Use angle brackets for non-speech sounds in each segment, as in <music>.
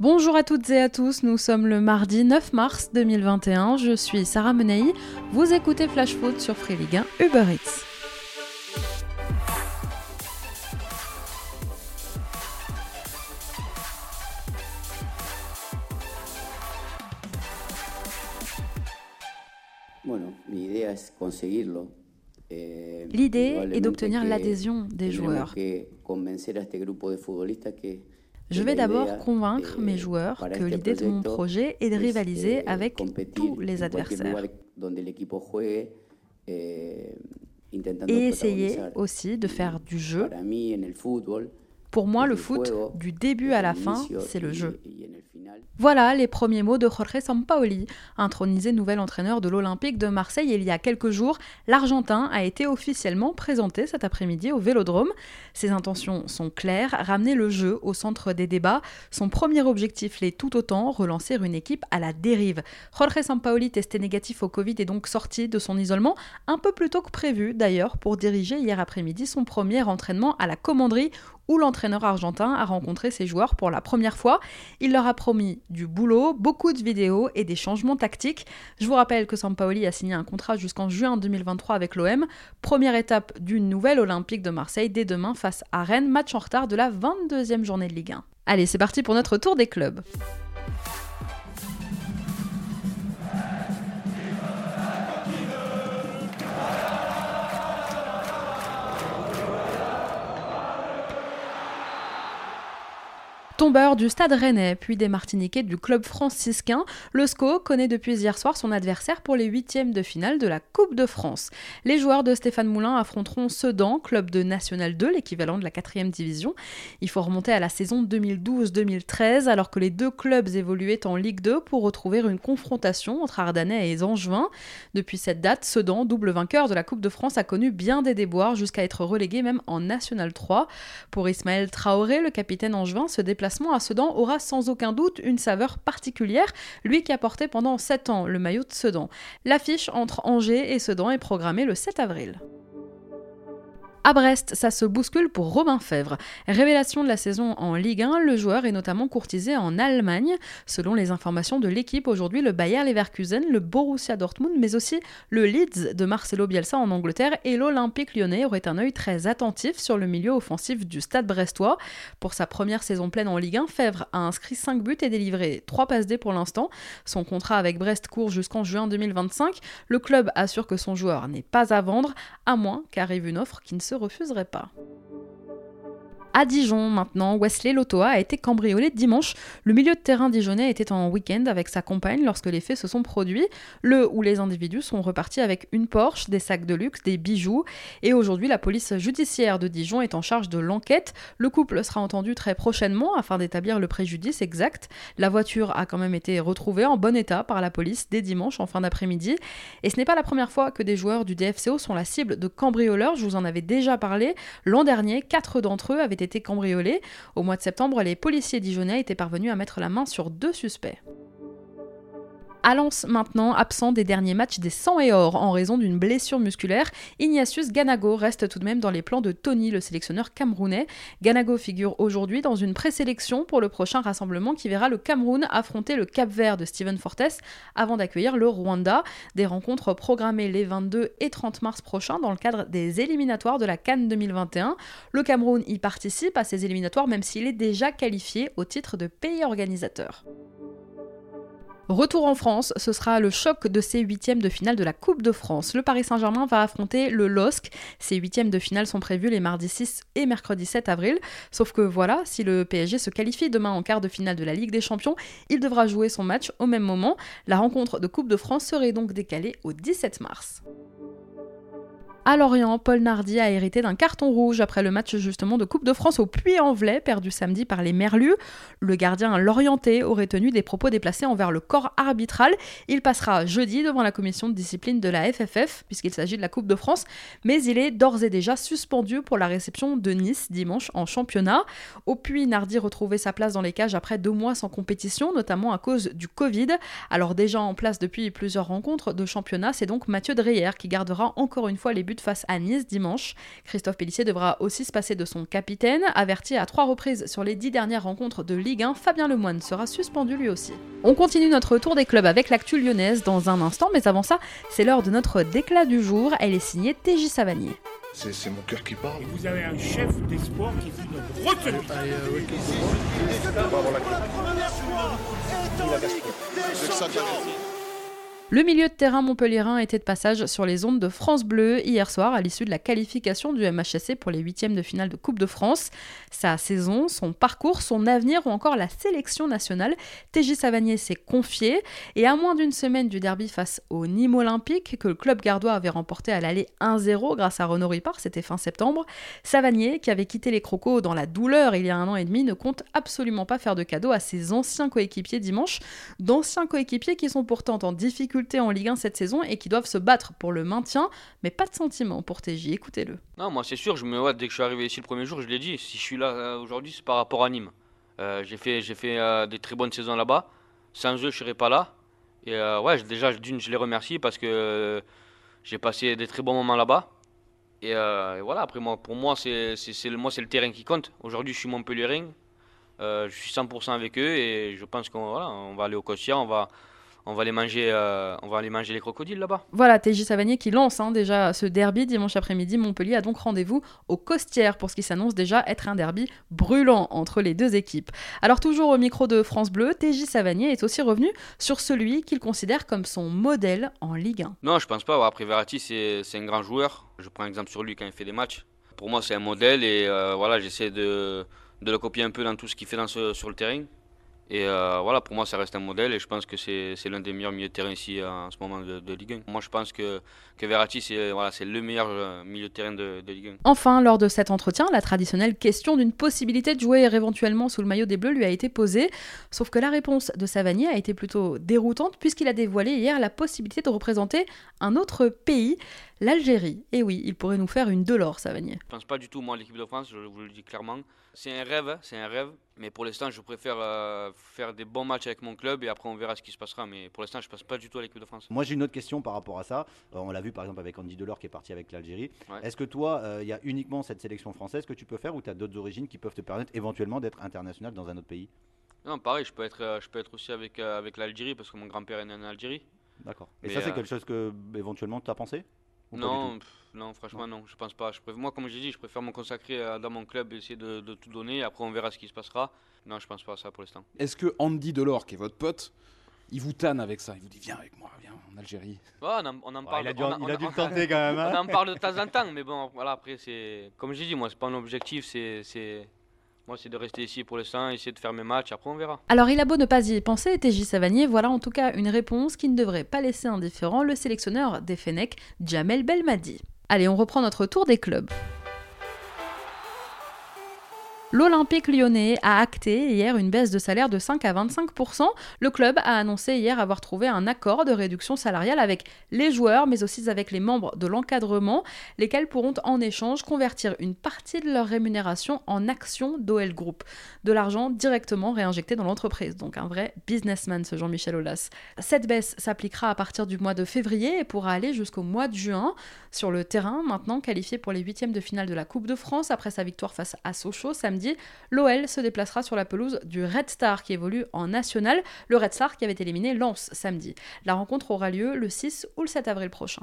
Bonjour à toutes et à tous, nous sommes le mardi 9 mars 2021, je suis Sarah Menei, vous écoutez Flash Foot sur Free Ligue 1 Uber Eats. Eh, L'idée est d'obtenir l'adhésion des joueurs. Je vais d'abord convaincre mes joueurs que l'idée de mon projet est de rivaliser avec tous les adversaires. Eh, Et essayer aussi de faire du jeu. Pour moi, le foot, du début à la fin, c'est le jeu. Voilà les premiers mots de Jorge Sampaoli, intronisé nouvel entraîneur de l'Olympique de Marseille il y a quelques jours. L'Argentin a été officiellement présenté cet après-midi au Vélodrome. Ses intentions sont claires, ramener le jeu au centre des débats. Son premier objectif l'est tout autant, relancer une équipe à la dérive. Jorge Sampaoli, testé négatif au Covid, est donc sorti de son isolement un peu plus tôt que prévu d'ailleurs pour diriger hier après-midi son premier entraînement à la commanderie où l'entraîneur argentin a rencontré ses joueurs pour la première fois. Il leur a promis du boulot, beaucoup de vidéos et des changements tactiques. Je vous rappelle que Sampaoli a signé un contrat jusqu'en juin 2023 avec l'OM. Première étape d'une nouvelle Olympique de Marseille dès demain face à Rennes, match en retard de la 22e journée de Ligue 1. Allez, c'est parti pour notre tour des clubs. Tombeur du Stade Rennais, puis des Martiniquais du club franciscain, le SCO connaît depuis hier soir son adversaire pour les huitièmes de finale de la Coupe de France. Les joueurs de Stéphane Moulin affronteront Sedan, club de National 2, l'équivalent de la 4 division. Il faut remonter à la saison 2012-2013, alors que les deux clubs évoluaient en Ligue 2 pour retrouver une confrontation entre Ardennais et Angevin. Depuis cette date, Sedan, double vainqueur de la Coupe de France, a connu bien des déboires jusqu'à être relégué même en National 3. Pour Ismaël Traoré, le capitaine angevin se déplace à Sedan aura sans aucun doute une saveur particulière, lui qui a porté pendant 7 ans le maillot de Sedan. L'affiche entre Angers et Sedan est programmée le 7 avril. À Brest, ça se bouscule pour Robin Fèvre. Révélation de la saison en Ligue 1, le joueur est notamment courtisé en Allemagne. Selon les informations de l'équipe, aujourd'hui le Bayer Leverkusen, le Borussia Dortmund, mais aussi le Leeds de Marcelo Bielsa en Angleterre et l'Olympique lyonnais auraient un œil très attentif sur le milieu offensif du stade brestois. Pour sa première saison pleine en Ligue 1, Fèvre a inscrit 5 buts et délivré 3 passes D pour l'instant. Son contrat avec Brest court jusqu'en juin 2025. Le club assure que son joueur n'est pas à vendre, à moins qu'arrive une offre qui ne refuserait pas. À Dijon, maintenant, Wesley Lotoa a été cambriolé dimanche. Le milieu de terrain dijonnais était en week-end avec sa compagne lorsque les faits se sont produits. Le ou les individus sont repartis avec une Porsche, des sacs de luxe, des bijoux. Et aujourd'hui, la police judiciaire de Dijon est en charge de l'enquête. Le couple sera entendu très prochainement afin d'établir le préjudice exact. La voiture a quand même été retrouvée en bon état par la police dès dimanche en fin d'après-midi. Et ce n'est pas la première fois que des joueurs du DFCO sont la cible de cambrioleurs. Je vous en avais déjà parlé. L'an dernier, quatre d'entre eux avaient été cambriolés. Au mois de septembre, les policiers dijonnais étaient parvenus à mettre la main sur deux suspects. À maintenant, absent des derniers matchs des 100 et or en raison d'une blessure musculaire, Ignatius Ganago reste tout de même dans les plans de Tony, le sélectionneur camerounais. Ganago figure aujourd'hui dans une présélection pour le prochain rassemblement qui verra le Cameroun affronter le Cap Vert de Steven Fortes avant d'accueillir le Rwanda. Des rencontres programmées les 22 et 30 mars prochains dans le cadre des éliminatoires de la Cannes 2021. Le Cameroun y participe à ces éliminatoires même s'il est déjà qualifié au titre de pays organisateur. Retour en France, ce sera le choc de ces huitièmes de finale de la Coupe de France. Le Paris Saint-Germain va affronter le LOSC. Ces huitièmes de finale sont prévus les mardis 6 et mercredi 7 avril. Sauf que voilà, si le PSG se qualifie demain en quart de finale de la Ligue des Champions, il devra jouer son match au même moment. La rencontre de Coupe de France serait donc décalée au 17 mars. À Lorient, Paul Nardi a hérité d'un carton rouge après le match justement de Coupe de France au Puy-en-Velay, perdu samedi par les Merlus. Le gardien lorientais aurait tenu des propos déplacés envers le corps arbitral. Il passera jeudi devant la commission de discipline de la FFF, puisqu'il s'agit de la Coupe de France, mais il est d'ores et déjà suspendu pour la réception de Nice dimanche en championnat. Au Puy, Nardi retrouvait sa place dans les cages après deux mois sans compétition, notamment à cause du Covid. Alors déjà en place depuis plusieurs rencontres de championnat, c'est donc Mathieu Dreyer qui gardera encore une fois les débute face à Nice dimanche. Christophe Pellissier devra aussi se passer de son capitaine. Averti à trois reprises sur les dix dernières rencontres de Ligue 1, Fabien Lemoine sera suspendu lui aussi. On continue notre tour des clubs avec l'actu lyonnaise dans un instant, mais avant ça, c'est l'heure de notre déclat du jour. Elle est signée TJ Savanier. C'est mon cœur qui parle. vous avez un chef d'espoir qui une retenue. Le milieu de terrain montpelliérain était de passage sur les ondes de France Bleu hier soir à l'issue de la qualification du MHSC pour les huitièmes de finale de Coupe de France. Sa saison, son parcours, son avenir ou encore la sélection nationale, TJ Savanier s'est confié et à moins d'une semaine du derby face au Nîmes Olympique que le club gardois avait remporté à l'aller 1-0 grâce à Renaud Ripard, c'était fin septembre, Savanier, qui avait quitté les Crocos dans la douleur il y a un an et demi, ne compte absolument pas faire de cadeau à ses anciens coéquipiers dimanche, d'anciens coéquipiers qui sont pourtant en difficulté en Ligue 1 cette saison et qui doivent se battre pour le maintien, mais pas de sentiment pour TJ, écoutez-le. Non, moi c'est sûr, je me, dès que je suis arrivé ici le premier jour, je l'ai dit, si je suis là euh, aujourd'hui, c'est par rapport à Nîmes. Euh, j'ai fait, j'ai fait euh, des très bonnes saisons là-bas. Sans eux, je ne serais pas là. Et ouais, déjà, d'une, je les remercie parce que j'ai passé des très bons moments là-bas. Et, voilà, après, moi, pour moi, c'est, le terrain qui compte. Aujourd'hui, je suis Montpellierin. je suis 100% avec eux et je pense qu'on va aller au Costière, on va, on va aller manger, euh, on va aller manger les crocodiles là-bas. Voilà, TJ Savanier qui lance hein, déjà ce derby dimanche après-midi. Montpellier a donc rendez-vous au Costières pour ce qui s'annonce déjà être un derby brûlant entre les deux équipes. Alors toujours au micro de France Bleu, TJ Savanier est aussi revenu sur celui qu'il considère comme son modèle en Ligue 1. Non, je pense pas. Après Verratti, c'est un grand joueur. Je prends un exemple sur lui quand il fait des matchs. Pour moi, c'est un modèle et euh, voilà, j'essaie de, le copier un peu dans tout ce qu'il fait dans sur le terrain. Et euh, voilà, pour moi, ça reste un modèle et je pense que c'est l'un des meilleurs milieux de terrain ici en ce moment de, Ligue 1. Moi, je pense que, que Verratti, c'est voilà, le meilleur euh, milieu de terrain de, de, Ligue 1. Enfin, lors de cet entretien, la traditionnelle question d'une possibilité de jouer éventuellement sous le maillot des Bleus lui a été posée. Sauf que la réponse de Savanier a été plutôt déroutante puisqu'il a dévoilé hier la possibilité de représenter un autre pays l'Algérie. Et oui, il pourrait nous faire une Delors, Savanier. Je pense pas du tout, moi, l'équipe de France, je vous le dis clairement. C'est un rêve, c'est un rêve. Mais pour l'instant, je préfère euh, faire des bons matchs avec mon club et après on verra ce qui se passera. Mais pour l'instant, je ne passe pas du tout à l'équipe de France. Moi, j'ai une autre question par rapport à ça. Euh, on l'a vu par exemple avec Andy Delors qui est parti avec l'Algérie. Est-ce que toi, il euh, y a uniquement cette sélection française que tu peux faire ou tu as d'autres origines qui peuvent te permettre éventuellement d'être international dans un autre pays? Non, pareil, je peux être, je peux être aussi avec, avec l'Algérie parce que mon grand-père est né en Algérie. D'accord. Et ça, c'est quelque chose que éventuellement tu as pensé? Non, non, franchement, non. je pense pas. Je préfère, moi, comme j'ai dit, je préfère me consacrer dans mon club et essayer de, tout donner. Après, on verra ce qui se passera. Non, je pense pas à ça pour l'instant. Est-ce que Andy Delors, qui est votre pote, il vous tanne avec ça? Il vous dit Viens avec moi, viens en Algérie. on, en, parle. il a dû, le tenter quand même. <laughs> On hein. en parle de temps en temps, mais bon, voilà, après, c'est. Comme j'ai dit, moi, c'est pas un objectif, c'est moi, c'est de rester ici pour l'instant, essayer de faire mes matchs, après on verra. Alors, il a beau ne pas y penser, TJ Savanier, voilà en tout cas une réponse qui ne devrait pas laisser indifférent le sélectionneur des Fenech, Jamel Belmadi. Allez, on reprend notre tour des clubs. L'Olympique lyonnais a acté hier une baisse de salaire de 5 à 25% Le club a annoncé hier avoir trouvé un accord de réduction salariale avec les joueurs, mais aussi avec les membres de l'encadrement, lesquels pourront en échange convertir une partie de leur rémunération en actions d'OL Group. De l'argent directement réinjecté dans l'entreprise. Donc un vrai businessman, ce Jean-Michel Aulas. Cette baisse s'appliquera à partir du mois de février et pourra aller jusqu'au mois de juin. Sur le terrain, maintenant qualifié pour les huitièmes de finale de la Coupe de France après sa victoire face à Sochaux samedi l'OL se déplacera sur la pelouse du Red Star qui évolue en national, le Red Star qui avait éliminé Lens samedi. La rencontre aura lieu le 6 ou le 7 avril prochain.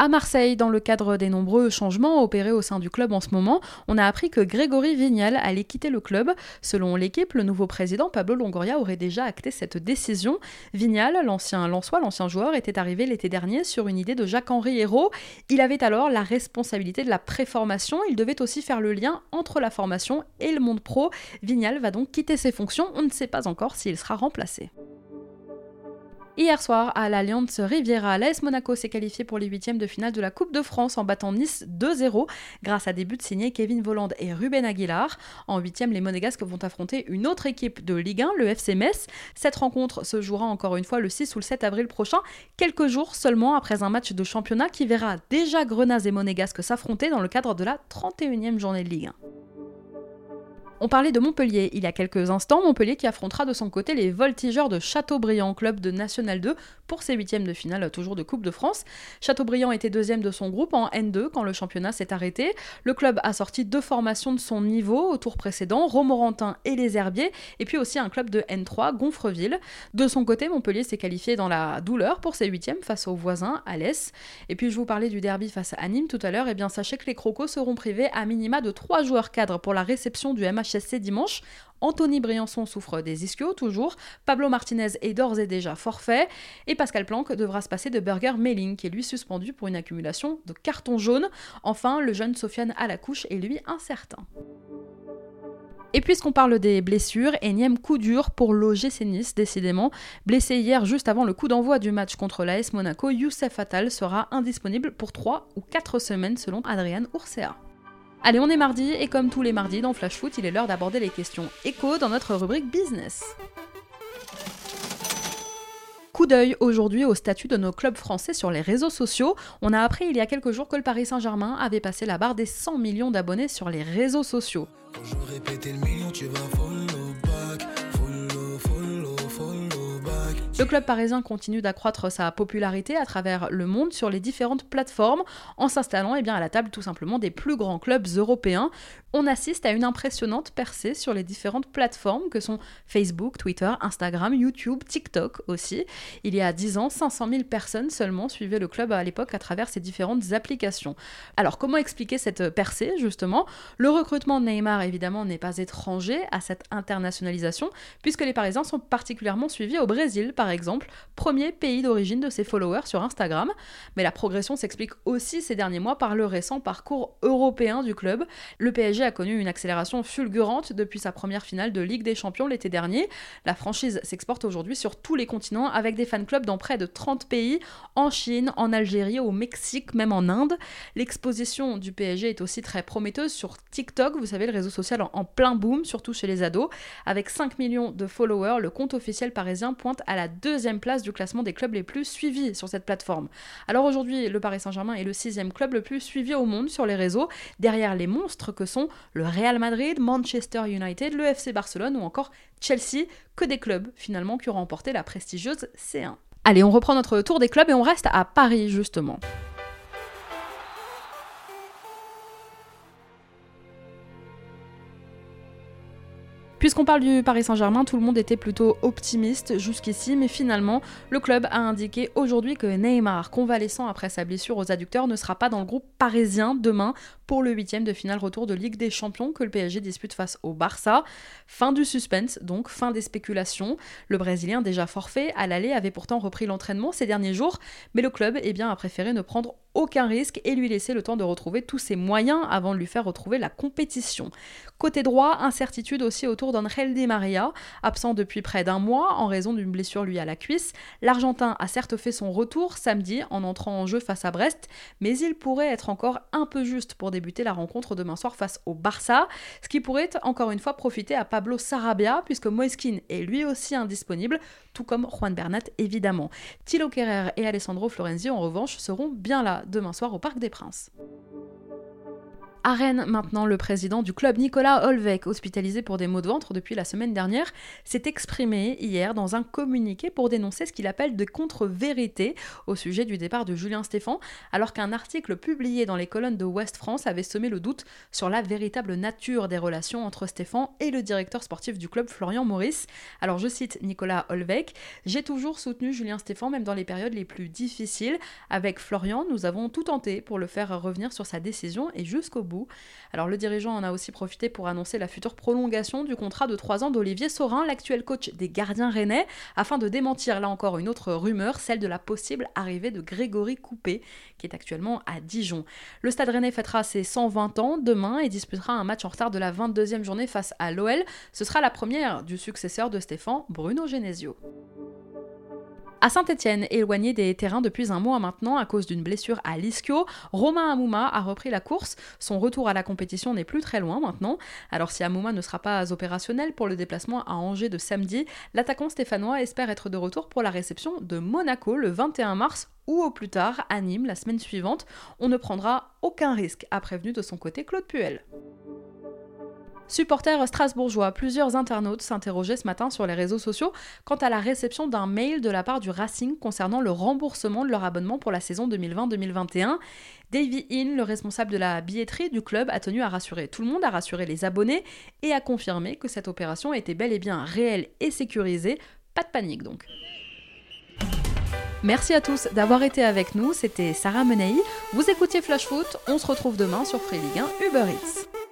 À Marseille, dans le cadre des nombreux changements opérés au sein du club en ce moment, on a appris que Grégory Vignal allait quitter le club. Selon l'équipe, le nouveau président Pablo Longoria aurait déjà acté cette décision. Vignal, l'ancien Lançois, l'ancien joueur, était arrivé l'été dernier sur une idée de Jacques-Henri Hérault. Il avait alors la responsabilité de la préformation. Il devait aussi faire le lien entre la formation et le monde pro. Vignal va donc quitter ses fonctions. On ne sait pas encore s'il sera remplacé. Hier soir, à l'Alliance Riviera, l'AS Monaco s'est qualifié pour les huitièmes de finale de la Coupe de France en battant Nice 2-0 grâce à des buts signés Kevin Voland et Ruben Aguilar. En huitième, les Monégasques vont affronter une autre équipe de Ligue 1, le FC Metz. Cette rencontre se jouera encore une fois le 6 ou le 7 avril prochain, quelques jours seulement après un match de championnat qui verra déjà Grenaz et Monégasques s'affronter dans le cadre de la 31e journée de Ligue 1. On parlait de Montpellier il y a quelques instants, Montpellier qui affrontera de son côté les voltigeurs de Châteaubriand, club de National 2, pour ses huitièmes de finale toujours de Coupe de France. Châteaubriand était deuxième de son groupe en N2 quand le championnat s'est arrêté. Le club a sorti deux formations de son niveau au tour précédent, Romorantin et les Herbiers, et puis aussi un club de N3, Gonfreville. De son côté, Montpellier s'est qualifié dans la douleur pour ses huitièmes face aux voisins, Alès. Et puis je vous parlais du derby face à Nîmes tout à l'heure, et eh bien sachez que les Crocos seront privés à minima de trois joueurs cadres pour la réception du MH HSC dimanche. Anthony Briançon souffre des ischios toujours, Pablo Martinez est d'ores et déjà forfait, et Pascal Planck devra se passer de Burger Melling, qui est lui suspendu pour une accumulation de cartons jaunes. Enfin, le jeune Sofiane à la couche est lui incertain. Et puisqu'on parle des blessures, énième coup dur pour l'OGC Nice, décidément. Blessé hier juste avant le coup d'envoi du match contre l'AS Monaco, Youssef Attal sera indisponible pour 3 ou 4 semaines selon Adrian Ursea. Allez, on est mardi et comme tous les mardis dans Flash Foot, il est l'heure d'aborder les questions écho dans notre rubrique business. Coup d'œil aujourd'hui au statut de nos clubs français sur les réseaux sociaux. On a appris il y a quelques jours que le Paris Saint-Germain avait passé la barre des 100 millions d'abonnés sur les réseaux sociaux. Club parisien continue d'accroître sa popularité à travers le monde sur les différentes plateformes en s'installant eh à la table tout simplement des plus grands clubs européens. On assiste à une impressionnante percée sur les différentes plateformes que sont Facebook, Twitter, Instagram, YouTube, TikTok aussi. Il y a 10 ans, 500 000 personnes seulement suivaient le club à l'époque à travers ces différentes applications. Alors comment expliquer cette percée justement? Le recrutement de Neymar évidemment n'est pas étranger à cette internationalisation puisque les Parisiens sont particulièrement suivis au Brésil par exemple, premier pays d'origine de ses followers sur Instagram. Mais la progression s'explique aussi ces derniers mois par le récent parcours européen du club. Le PSG a connu une accélération fulgurante depuis sa première finale de Ligue des Champions l'été dernier. La franchise s'exporte aujourd'hui sur tous les continents avec des fan clubs dans près de 30 pays, en Chine, en Algérie, au Mexique, même en Inde. L'exposition du PSG est aussi très prometteuse sur TikTok, vous savez, le réseau social en plein boom, surtout chez les ados. Avec 5 millions de followers, le compte officiel parisien pointe à la deuxième place du classement des clubs les plus suivis sur cette plateforme. Alors aujourd'hui, le Paris Saint-Germain est le sixième club le plus suivi au monde sur les réseaux, derrière les monstres que sont le Real Madrid, Manchester United, le FC Barcelone ou encore Chelsea, que des clubs finalement qui ont remporté la prestigieuse C1. Allez, on reprend notre tour des clubs et on reste à Paris justement. Puisqu'on parle du Paris Saint-Germain, tout le monde était plutôt optimiste jusqu'ici, mais finalement, le club a indiqué aujourd'hui que Neymar, convalescent après sa blessure aux adducteurs, ne sera pas dans le groupe parisien demain pour le huitième de finale retour de Ligue des Champions que le PSG dispute face au Barça. Fin du suspense, donc fin des spéculations. Le Brésilien, déjà forfait à l'aller, avait pourtant repris l'entraînement ces derniers jours, mais le club eh bien, a préféré ne prendre aucun risque et lui laisser le temps de retrouver tous ses moyens avant de lui faire retrouver la compétition. Côté droit, incertitude aussi autour d'Angel Di Maria, absent depuis près d'un mois en raison d'une blessure lui à la cuisse. L'Argentin a certes fait son retour samedi en entrant en jeu face à Brest, mais il pourrait être encore un peu juste pour débuter la rencontre demain soir face au Barça, ce qui pourrait encore une fois profiter à Pablo Sarabia puisque Moiskin est lui aussi indisponible, tout comme Juan Bernat évidemment. Thilo Kerrer et Alessandro Florenzi en revanche seront bien là demain soir au Parc des Princes. À maintenant, le président du club Nicolas Holvec, hospitalisé pour des maux de ventre depuis la semaine dernière, s'est exprimé hier dans un communiqué pour dénoncer ce qu'il appelle de contre-vérités au sujet du départ de Julien Stéphan, alors qu'un article publié dans les colonnes de West France avait semé le doute sur la véritable nature des relations entre Stéphan et le directeur sportif du club Florian Maurice. Alors je cite Nicolas Holvec, J'ai toujours soutenu Julien Stéphan même dans les périodes les plus difficiles. Avec Florian, nous avons tout tenté pour le faire revenir sur sa décision et jusqu'au Alors le dirigeant en a aussi profité pour annoncer la future prolongation du contrat de 3 ans d'Olivier Saurin, l'actuel coach des gardiens rennais, afin de démentir là encore une autre rumeur, celle de la possible arrivée de Grégory Coupé, qui est actuellement à Dijon. Le Stade rennais fêtera ses 120 ans demain et disputera un match en retard de la 22e journée face à l'OL. Ce sera la première du successeur de Stéphane, Bruno Genesio. À Saint-Etienne, éloigné des terrains depuis un mois maintenant à cause d'une blessure à l'ischio, Romain Amouma a repris la course. Son retour à la compétition n'est plus très loin maintenant. Alors si Amouma ne sera pas opérationnel pour le déplacement à Angers de samedi, l'attaquant stéphanois espère être de retour pour la réception de Monaco le 21 mars ou au plus tard à Nîmes la semaine suivante. On ne prendra aucun risque, a prévenu de son côté Claude Puel. Supporters strasbourgeois, plusieurs internautes s'interrogeaient ce matin sur les réseaux sociaux quant à la réception d'un mail de la part du Racing concernant le remboursement de leur abonnement pour la saison 2020-2021. Davy In, le responsable de la billetterie du club, a tenu à rassurer tout le monde, à rassurer les abonnés et à confirmer que cette opération était bel et bien réelle et sécurisée. Pas de panique donc. Merci à tous d'avoir été avec nous, c'était Sarah Menei. Vous écoutiez Flash Foot, on se retrouve demain sur Free Ligue 1 Uber Eats.